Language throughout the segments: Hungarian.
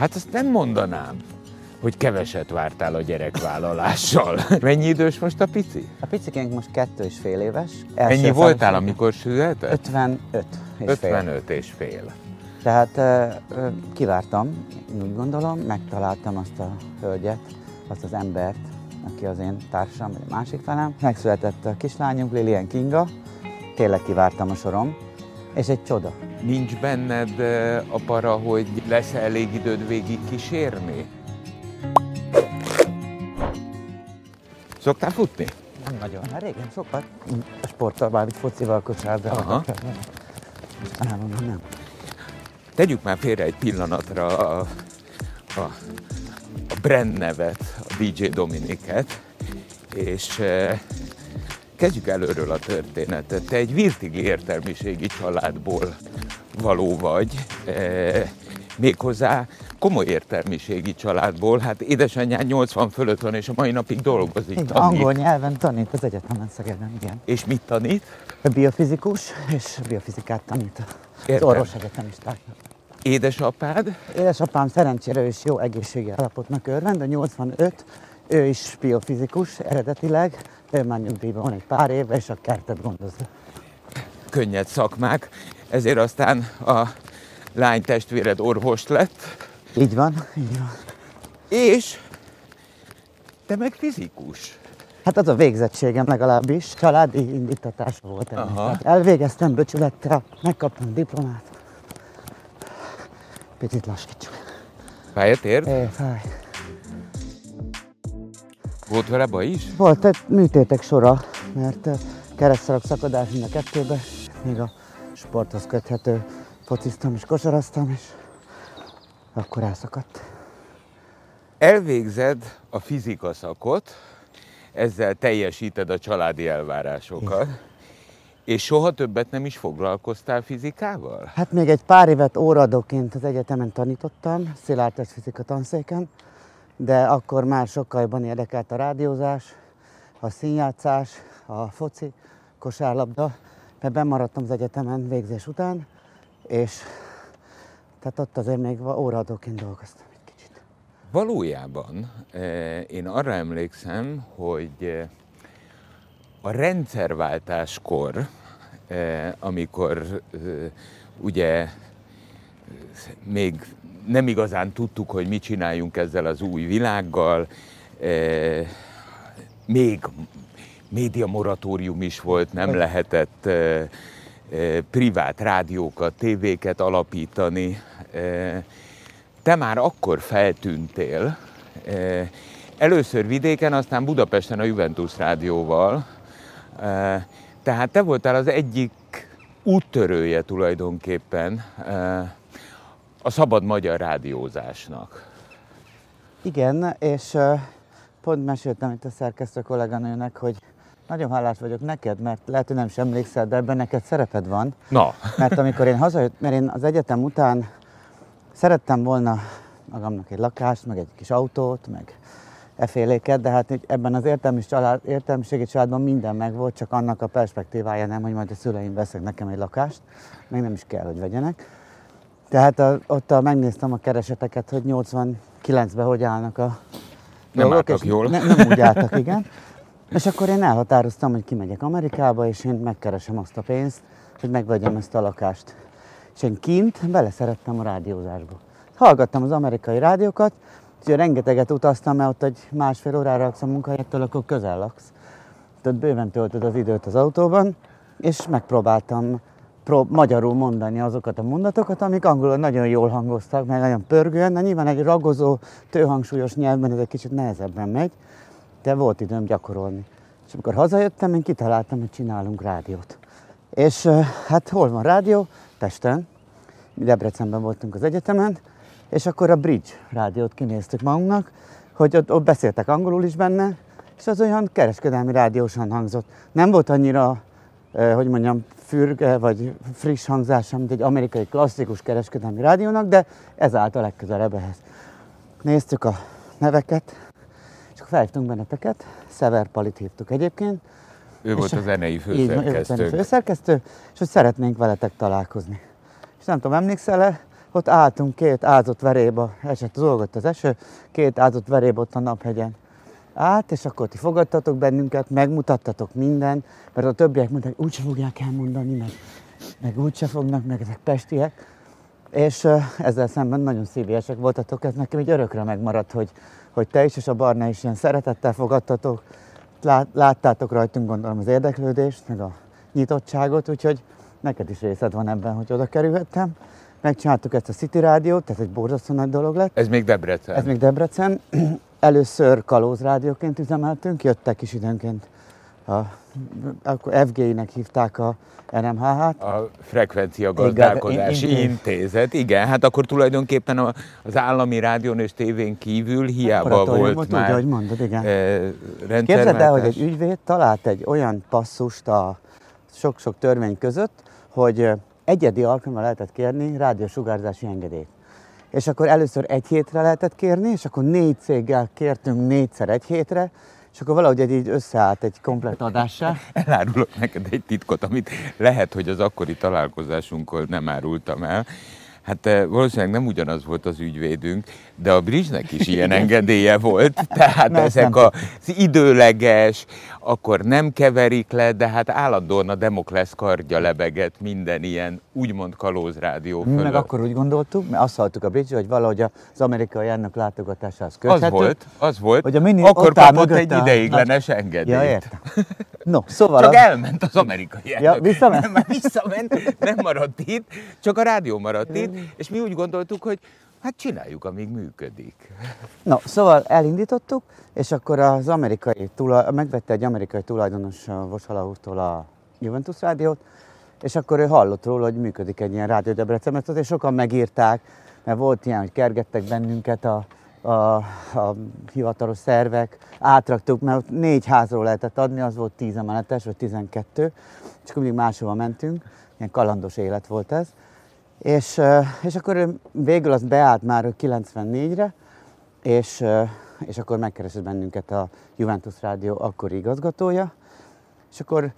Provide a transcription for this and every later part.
Hát azt nem mondanám, hogy keveset vártál a gyerekvállalással. Mennyi idős most a pici? A picikénk most kettő és fél éves. Első Ennyi voltál, amikor született? 55 és 55 fél. és fél. Tehát kivártam, úgy gondolom, megtaláltam azt a hölgyet, azt az embert, aki az én társam, vagy a másik felem. Megszületett a kislányunk, Lilian Kinga, tényleg kivártam a sorom, és egy csoda. Nincs benned a para, hogy lesz elég időd végig kísérni? Szoktál futni? Nem nagyon. Hát régen sokat. A sporttal, bármit focival, kosárlabdával. Mostanában nem. Tegyük már félre egy pillanatra a, a, a brand nevet, a DJ Dominiket, és kezdjük előről a történetet. Te egy virtigi értelmiségi családból való vagy, e, méghozzá komoly értelmiségi családból. Hát édesanyján 80 fölött van, és a mai napig dolgozik. Így, angol nyelven tanít az egyetemen Szegeden, igen. És mit tanít? A biofizikus, és biofizikát tanít az orvos egyetemistáknak. Édesapád? Édesapám szerencsére is jó egészségi állapotnak örvend, de 85, ő is biofizikus eredetileg, ő már nyugdíjban van egy pár éve, és a kertet gondozza. Könnyed szakmák, ezért aztán a lány testvéred orvos lett. Így van, így van. És te meg fizikus. Hát az a végzettségem legalábbis, családi indítatás volt. Aha. elvégeztem böcsülettel, megkaptam a diplomát. Picit lassítsuk. Fájt ér? É, fáj. Volt vele baj is? Volt egy műtétek sora, mert keresztszalak szakadás mind a kettőbe, még a sporthoz köthető fociztam és kosaraztam, és akkor elszakadt. Elvégzed a fizika szakot, ezzel teljesíted a családi elvárásokat, Igen. és soha többet nem is foglalkoztál fizikával? Hát még egy pár évet óradóként az egyetemen tanítottam, Szilárd fizika tanszéken, de akkor már sokkal jobban érdekelt a rádiózás, a színjátszás, a foci, kosárlabda, mert bemaradtam az egyetemen végzés után, és tehát ott azért még óraadóként dolgoztam egy kicsit. Valójában eh, én arra emlékszem, hogy eh, a rendszerváltáskor, eh, amikor ugye még nem igazán tudtuk, hogy mit csináljunk ezzel az új világgal, még média moratórium is volt, nem lehetett privát rádiókat, tévéket alapítani. Te már akkor feltűntél, először vidéken, aztán Budapesten a Juventus rádióval. Tehát te voltál az egyik úttörője tulajdonképpen a szabad magyar rádiózásnak. Igen, és pont meséltem itt a szerkesztő kolléganőnek, hogy nagyon hálás vagyok neked, mert lehet, hogy nem is emlékszel, de ebben neked szereped van. Na. Mert amikor én hazajött, mert én az egyetem után szerettem volna magamnak egy lakást, meg egy kis autót, meg eféléket, de hát ebben az értelmi család, értelmiségi családban minden megvolt, csak annak a perspektívája nem, hogy majd a szüleim veszek nekem egy lakást, meg nem is kell, hogy vegyenek. Tehát a, ott a, megnéztem a kereseteket, hogy 89-ben hogy állnak a nem dolgok, álltak jól. Ne, nem úgy álltak, igen. És akkor én elhatároztam, hogy kimegyek Amerikába, és én megkeresem azt a pénzt, hogy megvegyem ezt a lakást. És én kint beleszerettem a rádiózásba. Hallgattam az amerikai rádiókat, és rengeteget utaztam, mert ott egy másfél órára laksz a munkahelyettől, akkor közel laksz. Tehát bőven töltöd az időt az autóban, és megpróbáltam prób- magyarul mondani azokat a mondatokat, amik angolul nagyon jól hangoztak, meg nagyon pörgően, de nyilván egy ragozó, tőhangsúlyos nyelvben ez egy kicsit nehezebben megy de volt időm gyakorolni. És amikor hazajöttem, én kitaláltam, hogy csinálunk rádiót. És hát hol van rádió? Pesten. Mi Debrecenben voltunk az egyetemen, és akkor a Bridge rádiót kinéztük magunknak, hogy ott, ott beszéltek angolul is benne, és az olyan kereskedelmi rádiósan hangzott. Nem volt annyira, hogy mondjam, fürge vagy friss hangzása, mint egy amerikai klasszikus kereskedelmi rádiónak, de ez állt a legközelebb ehhez. Néztük a neveket, felhívtunk benneteket, Szever Palit hívtuk egyébként. Ő volt a zenei főszerkesztő. Így, főszerkesztő, és hogy szeretnénk veletek találkozni. És nem tudom, emlékszel-e, ott álltunk két ázott veréba, esett az az eső, két ázott veréba ott a naphegyen. Át, és akkor ti fogadtatok bennünket, megmutattatok minden, mert a többiek mondták, úgyse fogják elmondani, meg, meg úgyse fognak, meg ezek pestiek. És ezzel szemben nagyon szívélyesek voltatok, ez nekem így örökre megmaradt, hogy, hogy te is és a Barna is ilyen szeretettel fogadtatok, Lát, láttátok rajtunk gondolom az érdeklődést, meg a nyitottságot, úgyhogy neked is részed van ebben, hogy oda kerülhettem. Megcsináltuk ezt a City Rádiót, ez egy borzasztó nagy dolog lett. Ez még Debrecen. Ez még Debrecen. Először Kalóz Rádióként üzemeltünk, jöttek is időnként. A, akkor FG-nek hívták a NMHH-t. A Frekvencia Gazdálkodási igen, Intézet, igen. Hát akkor tulajdonképpen az állami rádión és tévén kívül hiába volt már úgy, ahogy mondod, igen. E, Képzeld el, hogy egy ügyvéd talált egy olyan passzust a sok-sok törvény között, hogy egyedi alkalommal lehetett kérni rádiósugárzási engedélyt. És akkor először egy hétre lehetett kérni, és akkor négy céggel kértünk négyszer egy hétre, és akkor valahogy egy így összeállt egy komplet adássá. Elárulok neked egy titkot, amit lehet, hogy az akkori találkozásunkkor nem árultam el. Hát eh, valószínűleg nem ugyanaz volt az ügyvédünk, de a Brizsnek is ilyen engedélye volt, tehát nem, ezek az időleges, akkor nem keverik le, de hát állandóan a Demoklesz kardja lebeget minden ilyen úgymond kalózrádió fölött. Meg akkor úgy gondoltuk, mert azt hallottuk a Bridge, hogy valahogy az amerikai elnök látogatásához köthető. Az volt, az volt. Hogy a mini, akkor kapott egy ideiglenes a... engedélyt. Ja, értem. No, szóval csak az... elment az amerikai elnök. Ja, visszament? Nem, visszament, nem maradt itt, csak a rádió maradt itt, és mi úgy gondoltuk, hogy Hát csináljuk, amíg működik. No, szóval elindítottuk, és akkor az amerikai tulaj, megvette egy amerikai tulajdonos Vosalahúztól a Juventus rádiót, és akkor ő hallott róla, hogy működik egy ilyen rádió Debrecenben, és sokan megírták, mert volt ilyen, hogy kergettek bennünket a, a, a hivatalos szervek, átraktuk, mert ott négy házról lehetett adni, az volt tíz emeletes, vagy tizenkettő, és akkor mindig máshova mentünk, ilyen kalandos élet volt ez. És, és akkor végül az beállt már 94-re, és, és akkor megkeresett bennünket a Juventus Rádió akkori igazgatója, és akkor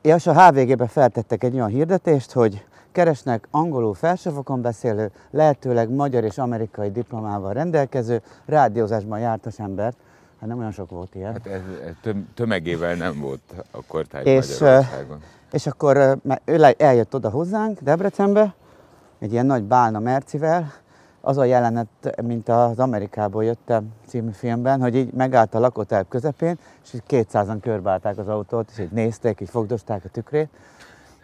és a HVG-be feltettek egy olyan hirdetést, hogy keresnek angolul felsőfokon beszélő, lehetőleg magyar és amerikai diplomával rendelkező, rádiózásban jártas embert. Hát nem olyan sok volt ilyen. Hát ez, ez tömegével nem volt akkor és, Magyarországon. És akkor ő eljött oda hozzánk, Debrecenbe, egy ilyen nagy bálna Mercivel, az a jelenet, mint az Amerikából jöttem című filmben, hogy így megállt a lakótelep közepén, és így 200-an körbeállták az autót, és így nézték, így fogdosták a tükrét.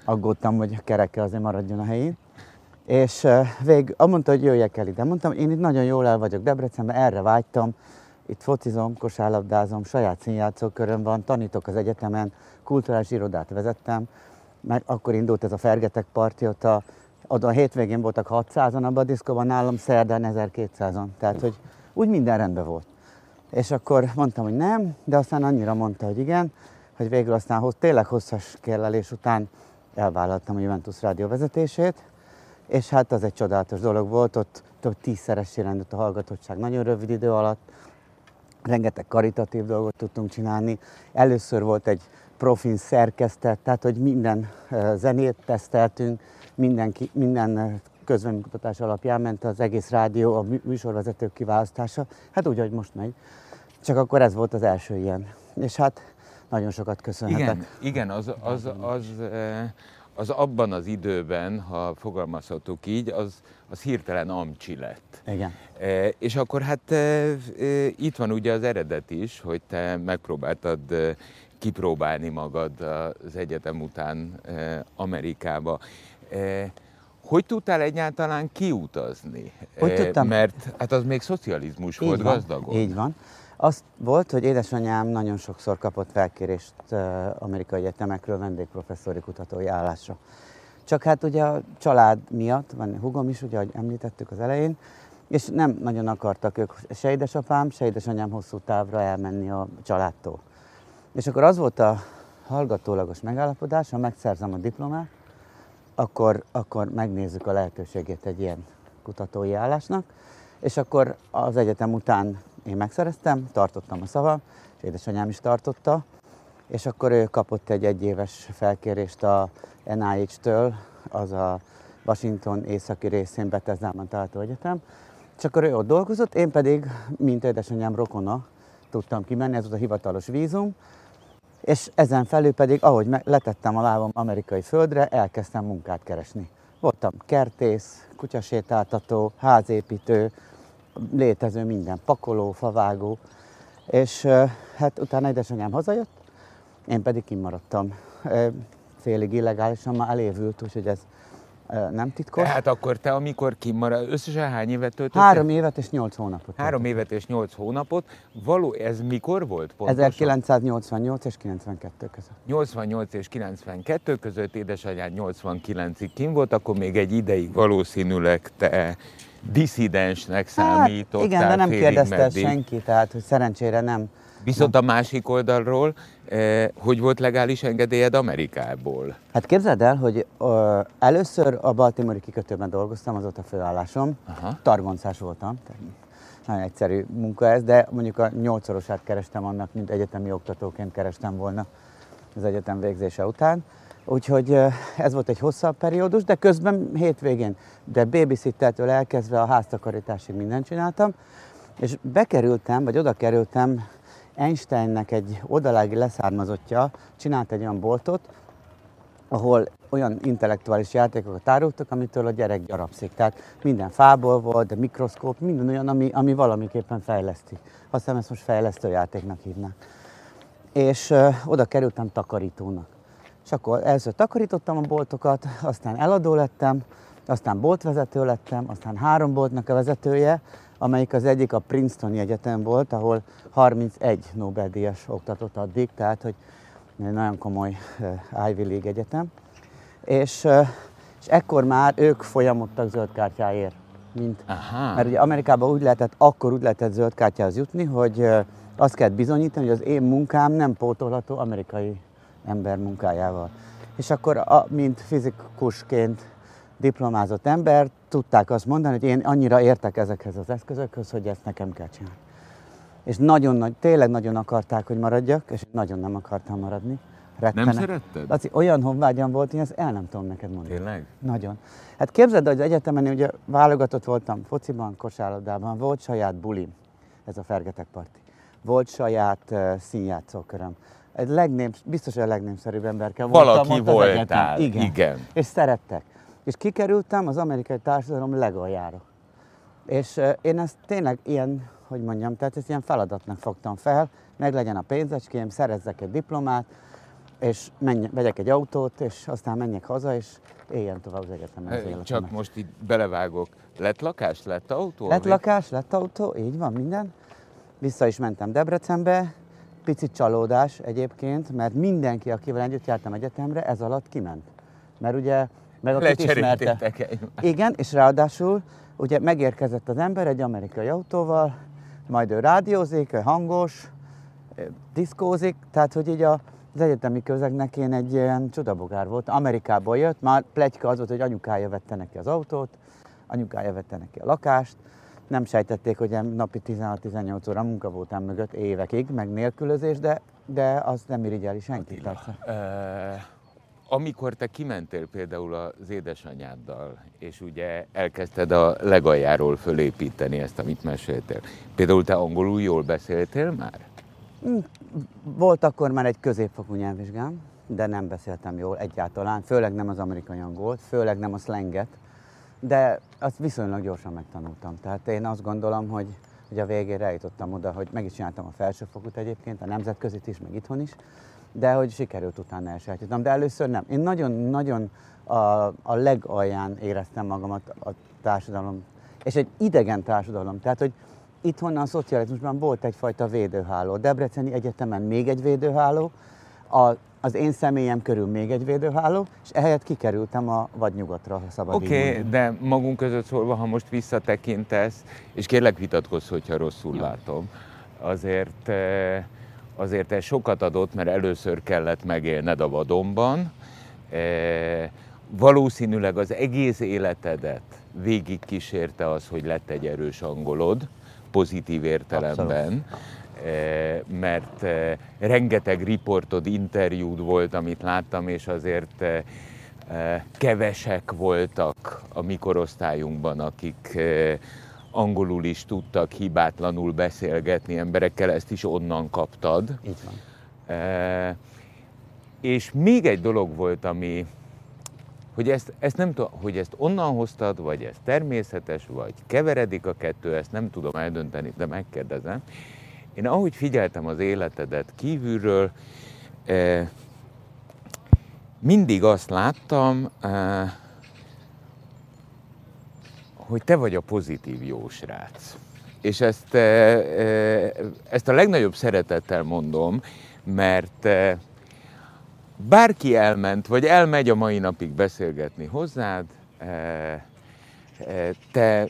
Aggódtam, hogy a kereke azért maradjon a helyén. És vég, mondta, hogy jöjjek el ide. Mondtam, én itt nagyon jól el vagyok Debrecenben, erre vágytam. Itt focizom, kosárlabdázom, saját színjátszóköröm van, tanítok az egyetemen, kulturális irodát vezettem. Meg akkor indult ez a Fergetek parti, ott a oda a hétvégén voltak 600-an abban a diszkóban, nálam szerdán 1200-an. Tehát, hogy úgy minden rendben volt. És akkor mondtam, hogy nem, de aztán annyira mondta, hogy igen, hogy végül aztán hoz, tényleg hosszas kérlelés után elvállaltam a Juventus rádió vezetését, és hát az egy csodálatos dolog volt, ott több tízszeressé rendült a hallgatottság nagyon rövid idő alatt, rengeteg karitatív dolgot tudtunk csinálni. Először volt egy profin szerkesztett, tehát hogy minden zenét teszteltünk, mindenki, minden közvéleménykutatás alapján ment az egész rádió, a műsorvezetők kiválasztása, hát úgy, hogy most megy. Csak akkor ez volt az első ilyen. És hát nagyon sokat köszönhetek. Igen, igen az, az, az, az, az abban az időben, ha fogalmazhatok így, az, az hirtelen amcsi lett. Igen. E, és akkor hát e, e, itt van ugye az eredet is, hogy te megpróbáltad kipróbálni magad az egyetem után Amerikába. Hogy tudtál egyáltalán kiutazni? Hogy tudtam? Mert hát az még szocializmus így volt van, gazdagon. Így van. Az volt, hogy édesanyám nagyon sokszor kapott felkérést amerikai egyetemekről vendégprofesszori kutatói állásra. Csak hát ugye a család miatt, van hugom is, ugye, ahogy említettük az elején, és nem nagyon akartak ők, se édesapám, se édesanyám hosszú távra elmenni a családtól. És akkor az volt a hallgatólagos megállapodás, ha megszerzem a diplomát, akkor, akkor megnézzük a lehetőségét egy ilyen kutatói állásnak, és akkor az egyetem után én megszereztem, tartottam a szavam, és édesanyám is tartotta, és akkor ő kapott egy egyéves felkérést a NIH-től, az a Washington északi részén Bethesdában található egyetem. És akkor ő ott dolgozott, én pedig, mint édesanyám rokona, tudtam kimenni, ez volt a hivatalos vízum, és ezen felül pedig, ahogy letettem a lábam amerikai földre, elkezdtem munkát keresni. Voltam kertész, kutyasétáltató, házépítő, létező minden, pakoló, favágó, és hát utána édesanyám hazajött, én pedig kimaradtam. Félig illegálisan már elévült, úgyhogy ez nem titkos. Hát akkor te, amikor kimarad, összesen hány évet töltöttél? Három évet és nyolc hónapot. Három évet és nyolc hónapot. Való, ez mikor volt pontosan? 1988 és 92 között. 88 és 92 között, édesanyád 89-ig kim volt, akkor még egy ideig valószínűleg te diszidensnek számítottál. Hát, igen, de nem kérdezte senki, tehát hogy szerencsére nem. Viszont a másik oldalról, eh, hogy volt legális engedélyed Amerikából? Hát képzeld el, hogy ö, először a Baltimore kikötőben dolgoztam, az ott a főállásom. Aha. Targoncás voltam, nagyon egyszerű munka ez, de mondjuk a nyolcszorosát kerestem annak, mint egyetemi oktatóként kerestem volna az egyetem végzése után. Úgyhogy ez volt egy hosszabb periódus, de közben hétvégén, de babysittertől elkezdve a háztakarításig mindent csináltam, és bekerültem, vagy oda kerültem, Einsteinnek egy odalági leszármazottja csinált egy olyan boltot, ahol olyan intellektuális játékokat árultak, amitől a gyerek gyarapszik. Tehát minden fából volt, de mikroszkóp, minden olyan, ami, ami valamiképpen fejleszti. Azt hiszem, ezt most fejlesztő játéknak hívnak. És ö, oda kerültem takarítónak. És akkor először takarítottam a boltokat, aztán eladó lettem, aztán boltvezető lettem, aztán három boltnak a vezetője, amelyik az egyik a Princetoni Egyetem volt, ahol 31 Nobel-díjas oktatott addig, tehát hogy egy nagyon komoly Ivy League egyetem. És, és ekkor már ők folyamodtak zöld kártyáért. Mint, Aha. Mert ugye Amerikában úgy lehetett, akkor úgy lehetett zöld kártyához jutni, hogy azt kellett bizonyítani, hogy az én munkám nem pótolható amerikai ember munkájával. És akkor, a, mint fizikusként diplomázott ember, tudták azt mondani, hogy én annyira értek ezekhez az eszközökhöz, hogy ezt nekem kell csinálni. És nagyon nagy, tényleg nagyon akarták, hogy maradjak, és nagyon nem akartam maradni. Rettene. Nem szeretted? Laci, olyan honvágyam volt, hogy ezt el nem tudom neked mondani. Tényleg? Nagyon. Hát képzeld, hogy az egyetemen ugye válogatott voltam fociban, kosárlabdában, volt saját bulim, ez a Fergetek Parti. Volt saját uh, színjátszóköröm egy legnépsz, biztos a legnépszerűbb emberke voltam Valaki voltál, igen. igen. És szerettek. És kikerültem az amerikai társadalom legaljára. És én ezt tényleg ilyen, hogy mondjam, tehát ezt ilyen feladatnak fogtam fel, meg legyen a pénzecském, szerezzek egy diplomát, és menj, vegyek egy autót, és aztán menjek haza, és éljen tovább az egyetemen az életemet. Csak most itt belevágok. Lett lakás, lett autó? Lett lakás, lett autó, így van, minden. Vissza is mentem Debrecenbe, picit csalódás egyébként, mert mindenki, akivel együtt jártam egyetemre, ez alatt kiment. Mert ugye, meg akit ismerte. Igen, és ráadásul ugye megérkezett az ember egy amerikai autóval, majd ő rádiózik, hangos, diszkózik, tehát hogy így a, az egyetemi közegnek én egy ilyen csodabogár volt. Amerikából jött, már plegyka az volt, hogy anyukája vette neki az autót, anyukája vette neki a lakást, nem sejtették, hogy napi 16-18 óra munka voltam mögött évekig, meg nélkülözés, de, de az nem irigyeli senki, Attila, amikor te kimentél például az édesanyáddal, és ugye elkezdted a legaljáról fölépíteni ezt, amit meséltél, például te angolul jól beszéltél már? Hm, volt akkor már egy középfokú nyelvvizsgám, de nem beszéltem jól egyáltalán, főleg nem az amerikai angolt, főleg nem a slanget, de azt viszonylag gyorsan megtanultam. Tehát én azt gondolom, hogy, hogy a végére eljutottam oda, hogy meg is csináltam a felsőfokút egyébként, a nemzetközit is, meg itthon is, de hogy sikerült utána elsajátítottam. De először nem. Én nagyon-nagyon a, a legalján éreztem magamat a társadalom, és egy idegen társadalom. Tehát, hogy itthon a szocializmusban volt egyfajta védőháló. Debreceni Egyetemen még egy védőháló, a az én személyem körül még egy védőháló, és ehelyett kikerültem a vadnyugatra, ha szabad Oké, okay, de magunk között szólva, ha most visszatekintesz, és kérlek vitatkozz, hogyha rosszul ja. látom, azért, eh, azért ez sokat adott, mert először kellett megélned a vadonban, eh, valószínűleg az egész életedet végig kísérte az, hogy lett egy erős angolod, pozitív értelemben. Abszolút Eh, mert eh, rengeteg riportod, interjúd volt, amit láttam, és azért eh, kevesek voltak a mi korosztályunkban, akik angolul is tudtak hibátlanul beszélgetni emberekkel, ezt is onnan kaptad. Így van. És még egy dolog volt, ami, hogy ezt, ezt nem tudom, hogy ezt onnan hoztad, vagy ez természetes, vagy keveredik a kettő, ezt nem tudom eldönteni, de megkérdezem. Én ahogy figyeltem az életedet kívülről, eh, mindig azt láttam, eh, hogy te vagy a pozitív jó srác. És ezt, eh, ezt a legnagyobb szeretettel mondom, mert bárki elment, vagy elmegy a mai napig beszélgetni hozzád, te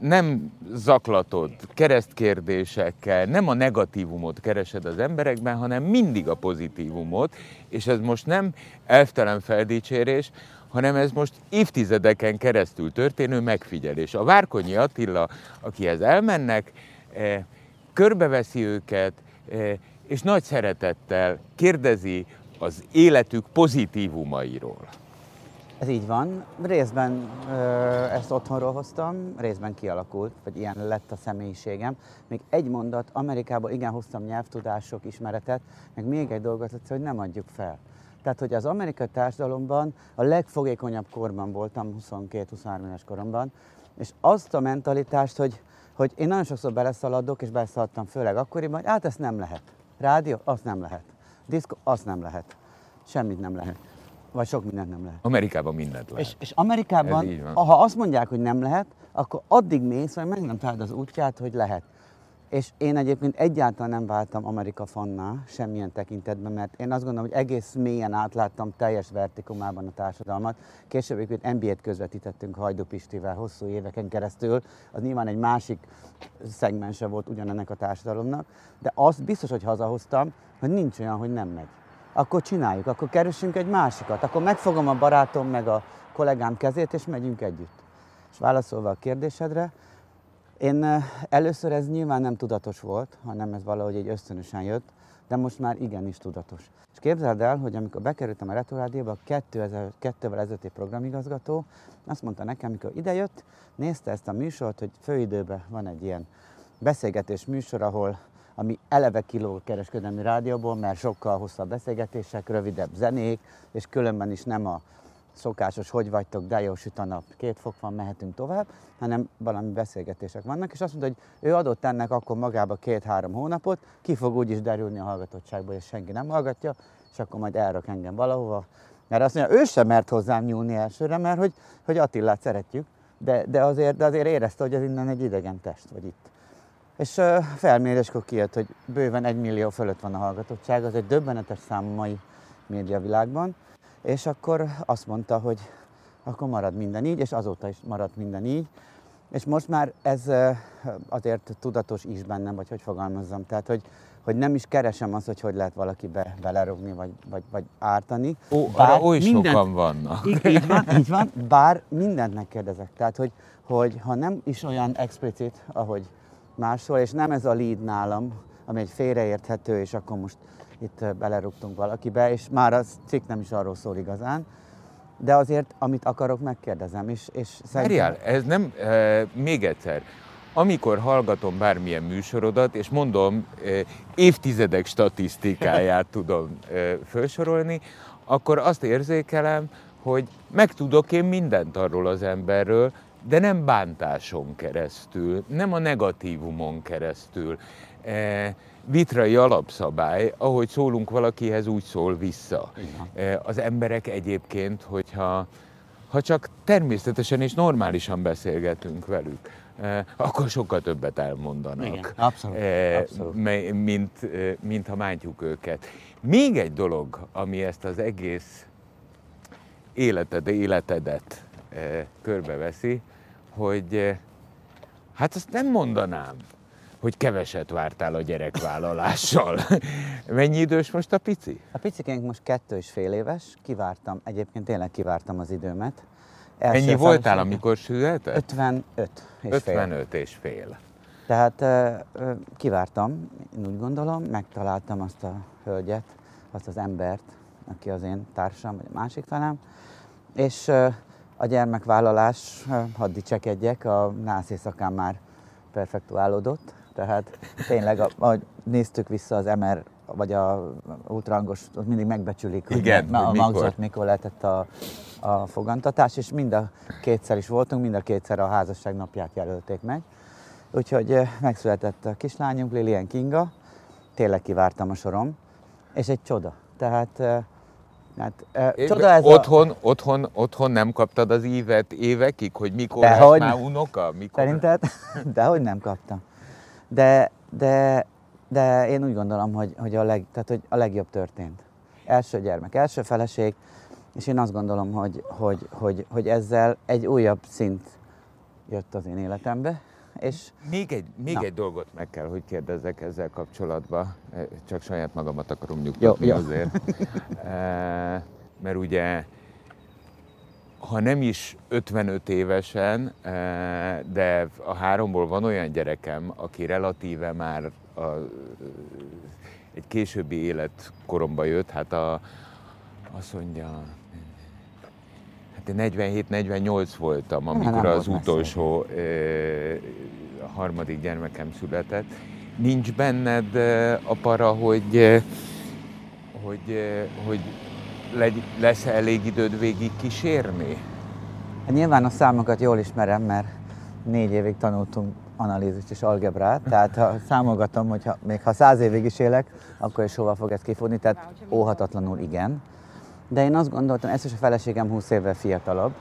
nem zaklatod keresztkérdésekkel, nem a negatívumot keresed az emberekben, hanem mindig a pozitívumot, és ez most nem elvtelen feldicsérés, hanem ez most évtizedeken keresztül történő megfigyelés. A Várkonyi Attila, akihez elmennek, körbeveszi őket, és nagy szeretettel kérdezi az életük pozitívumairól. Ez így van. Részben ö, ezt otthonról hoztam, részben kialakult, vagy ilyen lett a személyiségem. Még egy mondat, Amerikában igen hoztam nyelvtudások, ismeretet, meg még egy dolgot, hogy nem adjuk fel. Tehát, hogy az amerikai társadalomban a legfogékonyabb korban voltam, 22-23 éves koromban, és azt a mentalitást, hogy, hogy én nagyon sokszor beleszaladok, és beleszaladtam főleg akkoriban, hogy hát ezt nem lehet. Rádió, azt nem lehet. Diszko, azt nem lehet. Semmit nem lehet. Vagy sok mindent nem lehet. Amerikában mindent lehet. És, és Amerikában, ha azt mondják, hogy nem lehet, akkor addig mész, vagy meg nem találod az útját, hogy lehet. És én egyébként egyáltalán nem váltam Amerika fanná, semmilyen tekintetben, mert én azt gondolom, hogy egész mélyen átláttam teljes vertikumában a társadalmat. Később egyébként NBA-t közvetítettünk Hajdú Pistivel hosszú éveken keresztül, az nyilván egy másik szegmense volt ugyanennek a társadalomnak, de azt biztos, hogy hazahoztam, hogy nincs olyan, hogy nem megy. Akkor csináljuk, akkor keresünk egy másikat, akkor megfogom a barátom meg a kollégám kezét, és megyünk együtt. És válaszolva a kérdésedre, én először ez nyilván nem tudatos volt, hanem ez valahogy egy ösztönösen jött, de most már igenis tudatos. És képzeld el, hogy amikor bekerültem a Retrorádióba, 2002-vel ezelőtti programigazgató azt mondta nekem, amikor idejött, nézte ezt a műsort, hogy főidőben van egy ilyen beszélgetés műsor, ahol ami eleve kiló kereskedelmi rádióból, mert sokkal hosszabb beszélgetések, rövidebb zenék, és különben is nem a szokásos, hogy vagytok, de jó süt a nap, két fok van, mehetünk tovább, hanem valami beszélgetések vannak, és azt mondta, hogy ő adott ennek akkor magába két-három hónapot, ki fog úgyis derülni a hallgatottságba, és senki nem hallgatja, és akkor majd elrak engem valahova. Mert azt mondja, ő sem mert hozzám nyúlni elsőre, mert hogy, hogy Attilát szeretjük, de, de, azért, de azért érezte, hogy ez innen egy idegen test, vagy itt. És uh, felméréskor kijött, hogy bőven egy millió fölött van a hallgatottság, az egy döbbenetes szám a mai médiavilágban, és akkor azt mondta, hogy akkor marad minden így, és azóta is maradt minden így. És most már ez azért tudatos is bennem, vagy hogy fogalmazzam, tehát hogy, hogy nem is keresem azt, hogy hogy lehet valaki be, belerugni, vagy, vagy, vagy ártani. Ó, bár oly mindent, sokan vannak. Így, így, van, így van, bár mindent megkérdezek. Tehát, hogy, hogy ha nem is olyan explicit, ahogy máshol, és nem ez a lead nálam, ami egy félreérthető, és akkor most itt belerúgtunk valakibe, és már az cikk nem is arról szól igazán, de azért, amit akarok, megkérdezem. És, és szerintem... Várjál, ez nem, e, még egyszer, amikor hallgatom bármilyen műsorodat, és mondom, e, évtizedek statisztikáját tudom e, felsorolni, akkor azt érzékelem, hogy megtudok én mindent arról az emberről, de nem bántáson keresztül, nem a negatívumon keresztül. E, vitrai alapszabály, ahogy szólunk valakihez, úgy szól vissza. Igen. Az emberek egyébként, hogyha ha csak természetesen és normálisan beszélgetünk velük, akkor sokkal többet elmondanak, Igen, abszolút, abszolút. Mint, mint ha mántjuk őket. Még egy dolog, ami ezt az egész életed, életedet körbeveszi, hogy hát azt nem mondanám, hogy keveset vártál a gyerekvállalással. Mennyi idős most a pici? A picikénk most kettő és fél éves, kivártam, egyébként tényleg kivártam az időmet. Első Ennyi voltál, amikor született? 55 és 55 fél. és fél. Tehát kivártam, én úgy gondolom, megtaláltam azt a hölgyet, azt az embert, aki az én társam, vagy a másik felem, És a gyermekvállalás, hadd dicsekedjek, a nász éjszakán már perfektuálódott, tehát tényleg, ahogy néztük vissza az MR, vagy a ultrahangos, ott mindig megbecsülik, hogy Igen, na, a hogy magzat mikor. mikor lehetett a, a fogantatás, és mind a kétszer is voltunk, mind a kétszer a házasság napját jelölték meg. Úgyhogy eh, megszületett a kislányunk, Lilian Kinga, tényleg kivártam a sorom, és egy csoda. Tehát, eh, hát, eh, csoda ez otthon, a... otthon, otthon nem kaptad az ívet évekig, hogy mikor Dehogy lesz már unoka? Mikor... Szerinted? Dehogy nem kaptam. De, de, de én úgy gondolom, hogy, hogy, a leg, tehát, hogy a legjobb történt. Első gyermek, első feleség, és én azt gondolom, hogy, hogy, hogy, hogy ezzel egy újabb szint jött az én életembe, és Még egy, még Na. egy dolgot meg kell, hogy kérdezzek ezzel kapcsolatban, csak saját magamat akarom nyugtatni Jó, jó. azért. Eh, Mert ugye, ha nem is 55 évesen, eh, de a háromból van olyan gyerekem, aki relatíve már a, egy későbbi életkoromba jött, hát a, azt mondja, hát én 47-48 voltam, amikor az utolsó ö, a harmadik gyermekem született. Nincs benned ö, a para, hogy, hogy, hogy legy, lesz elég időd végig kísérni? Hát nyilván a számokat jól ismerem, mert négy évig tanultunk analízist és algebrát, tehát ha számolgatom, hogy ha, még ha száz évig is élek, akkor is hova fog ez kifutni, tehát óhatatlanul igen. De én azt gondoltam, ez is a feleségem 20 évvel fiatalabb,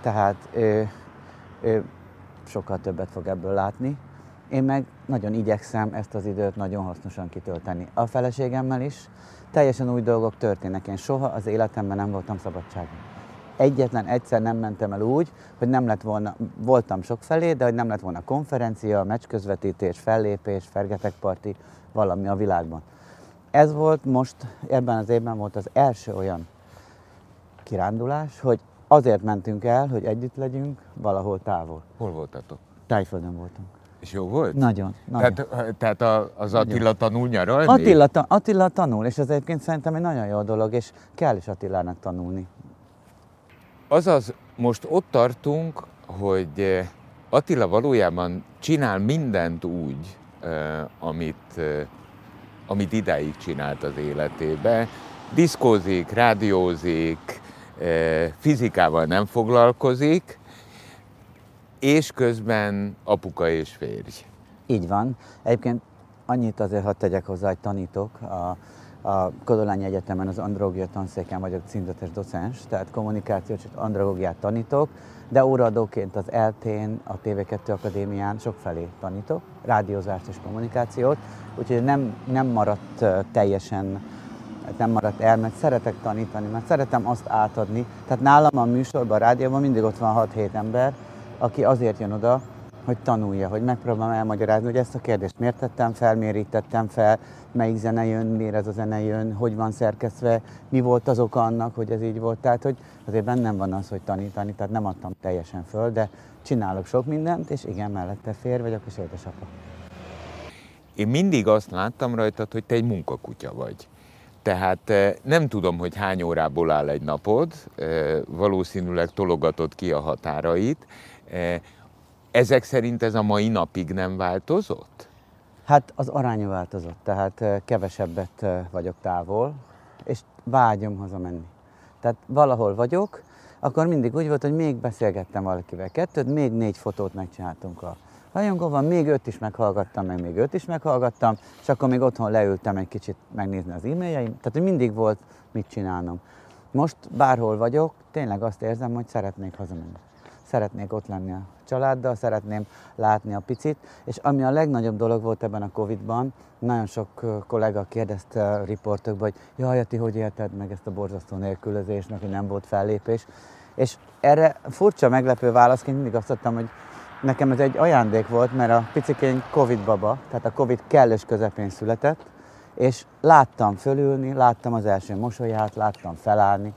tehát ő, ő sokkal többet fog ebből látni. Én meg nagyon igyekszem ezt az időt nagyon hasznosan kitölteni. A feleségemmel is teljesen új dolgok történnek. Én soha az életemben nem voltam szabadságon egyetlen egyszer nem mentem el úgy, hogy nem lett volna, voltam sok felé, de hogy nem lett volna konferencia, meccsközvetítés, fellépés, fergetegparti, valami a világban. Ez volt most, ebben az évben volt az első olyan kirándulás, hogy azért mentünk el, hogy együtt legyünk valahol távol. Hol voltatok? Tájföldön voltunk. És jó volt? Nagyon, nagyon. Tehát, tehát a- az Attila tanul nyaralni? Attila, ta- Attila tanul, és ez egyébként szerintem egy nagyon jó dolog, és kell is Attilának tanulni. Azaz, most ott tartunk, hogy eh, Attila valójában csinál mindent úgy, eh, amit, eh, amit idáig csinált az életébe. Diszkózik, rádiózik, fizikával nem foglalkozik, és közben apuka és férj. Így van. Egyébként annyit azért hadd tegyek hozzá, hogy tanítok. A, a Kodolányi Egyetemen az andrológia tanszéken vagyok címzetes docens, tehát kommunikációs és andrológiát tanítok, de óraadóként az ELTén, a TV2 Akadémián sokfelé tanítok, rádiózást és kommunikációt, úgyhogy nem, nem maradt teljesen nem maradt el, mert szeretek tanítani, mert szeretem azt átadni. Tehát nálam a műsorban, a rádióban mindig ott van 6-7 ember, aki azért jön oda, hogy tanulja, hogy megpróbálom elmagyarázni, hogy ezt a kérdést miért tettem fel, miért így tettem fel, melyik zene jön, miért ez a zene jön, hogy van szerkesztve, mi volt az oka annak, hogy ez így volt. Tehát, hogy azért bennem van az, hogy tanítani, tehát nem adtam teljesen föl, de csinálok sok mindent, és igen, mellette fér vagyok, és édesapa. Én mindig azt láttam rajtad, hogy te egy munkakutya vagy. Tehát eh, nem tudom, hogy hány órából áll egy napod, eh, valószínűleg tologatod ki a határait. Eh, Ezek szerint ez a mai napig nem változott? Hát az aránya változott, tehát eh, kevesebbet eh, vagyok távol, és vágyom hazamenni. Tehát valahol vagyok, akkor mindig úgy volt, hogy még beszélgettem valakivel kettőt, még négy fotót megcsináltunk a rajongóval, még öt is meghallgattam, meg még öt is meghallgattam, és akkor még otthon leültem egy kicsit megnézni az e-mailjeim, tehát mindig volt mit csinálnom. Most bárhol vagyok, tényleg azt érzem, hogy szeretnék hazamenni. Szeretnék ott lenni a családdal, szeretném látni a picit, és ami a legnagyobb dolog volt ebben a Covid-ban, nagyon sok kollega kérdezte a riportokban, hogy jaj, ti hogy élted meg ezt a borzasztó nélkülözést, meg hogy nem volt fellépés. És erre furcsa, meglepő válaszként mindig azt adtam, hogy nekem ez egy ajándék volt, mert a picikény Covid baba, tehát a Covid kellős közepén született, és láttam fölülni, láttam az első mosolyát, láttam felállni.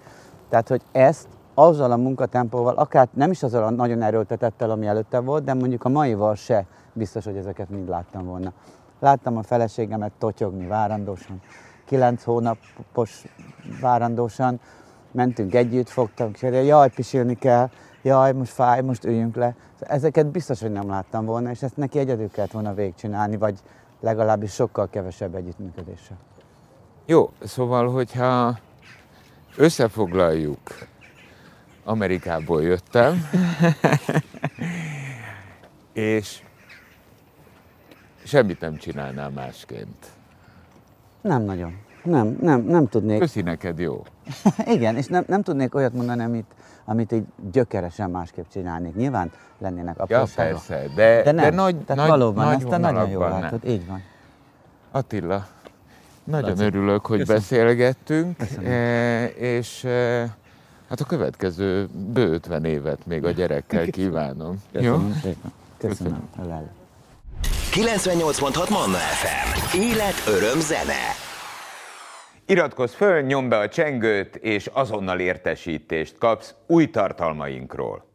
Tehát, hogy ezt azzal a munkatempóval, akár nem is azzal a nagyon erőltetettel, ami előtte volt, de mondjuk a maival se biztos, hogy ezeket mind láttam volna. Láttam a feleségemet totyogni várandósan, kilenc hónapos várandósan, mentünk együtt, fogtam, és jaj, pisilni kell, jaj, most fáj, most üljünk le. Ezeket biztos, hogy nem láttam volna, és ezt neki egyedül kellett volna végigcsinálni, vagy legalábbis sokkal kevesebb együttműködéssel. Jó, szóval, hogyha összefoglaljuk, Amerikából jöttem, és semmit nem csinálnál másként. Nem nagyon. Nem, nem, nem tudnék. Köszi neked, jó. Igen, és nem, nem tudnék olyat mondani, amit, amit így gyökeresen másképp csinálnék. Nyilván lennének Ja, apróságok. persze, de, De nem, de nagy, tehát nagy, valóban, nagy ezt te nagyon jól látod, így van. Attila, nagyon Laci. örülök, hogy Köszönöm. beszélgettünk, Köszönöm. e, és e, hát a következő bő 50 évet még a gyerekkel kívánom. Jó? Köszönöm szépen. Köszönöm. Köszönöm. 98.6 Manna FM. Élet, öröm, zene. Iratkozz föl, nyomd be a csengőt, és azonnal értesítést kapsz új tartalmainkról.